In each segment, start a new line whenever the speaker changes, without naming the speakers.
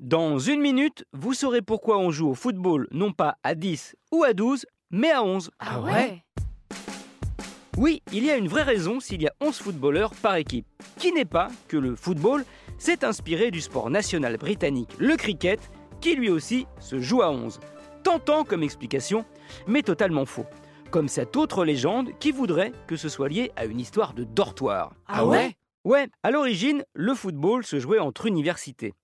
Dans une minute, vous saurez pourquoi on joue au football non pas à 10 ou à 12, mais à 11.
Ah ouais
Oui, il y a une vraie raison s'il y a 11 footballeurs par équipe, qui n'est pas que le football s'est inspiré du sport national britannique, le cricket, qui lui aussi se joue à 11. Tentant comme explication, mais totalement faux. Comme cette autre légende qui voudrait que ce soit lié à une histoire de dortoir.
Ah ouais
Ouais, à l'origine, le football se jouait entre universités.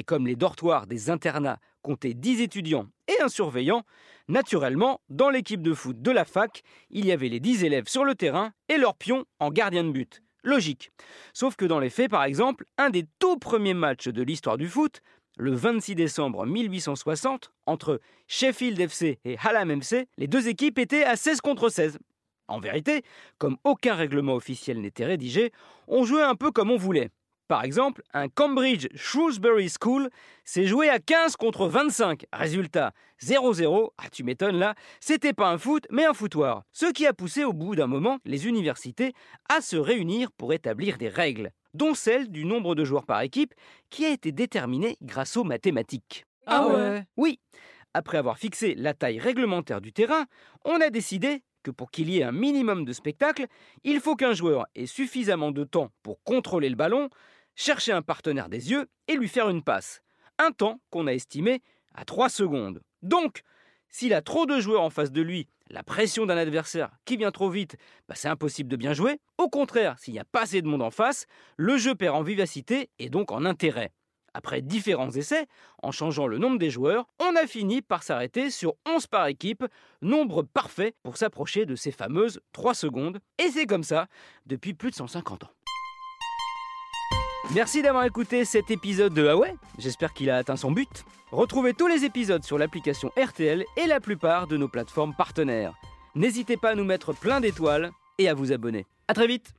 Et comme les dortoirs des internats comptaient 10 étudiants et un surveillant, naturellement, dans l'équipe de foot de la fac, il y avait les 10 élèves sur le terrain et leurs pions en gardien de but. Logique. Sauf que dans les faits, par exemple, un des tout premiers matchs de l'histoire du foot, le 26 décembre 1860, entre Sheffield FC et Hallam MC, les deux équipes étaient à 16 contre 16. En vérité, comme aucun règlement officiel n'était rédigé, on jouait un peu comme on voulait. Par exemple, un Cambridge Shrewsbury School s'est joué à 15 contre 25. Résultat 0-0. Ah, tu m'étonnes là. C'était pas un foot, mais un foutoir. Ce qui a poussé au bout d'un moment les universités à se réunir pour établir des règles, dont celle du nombre de joueurs par équipe qui a été déterminée grâce aux mathématiques.
Ah ouais
Oui. Après avoir fixé la taille réglementaire du terrain, on a décidé que pour qu'il y ait un minimum de spectacle, il faut qu'un joueur ait suffisamment de temps pour contrôler le ballon, chercher un partenaire des yeux et lui faire une passe. Un temps qu'on a estimé à 3 secondes. Donc, s'il a trop de joueurs en face de lui, la pression d'un adversaire qui vient trop vite, bah, c'est impossible de bien jouer. Au contraire, s'il n'y a pas assez de monde en face, le jeu perd en vivacité et donc en intérêt. Après différents essais, en changeant le nombre des joueurs, on a fini par s'arrêter sur 11 par équipe, nombre parfait pour s'approcher de ces fameuses 3 secondes. Et c'est comme ça depuis plus de 150 ans. Merci d'avoir écouté cet épisode de Ah ouais, j'espère qu'il a atteint son but. Retrouvez tous les épisodes sur l'application RTL et la plupart de nos plateformes partenaires. N'hésitez pas à nous mettre plein d'étoiles et à vous abonner. A très vite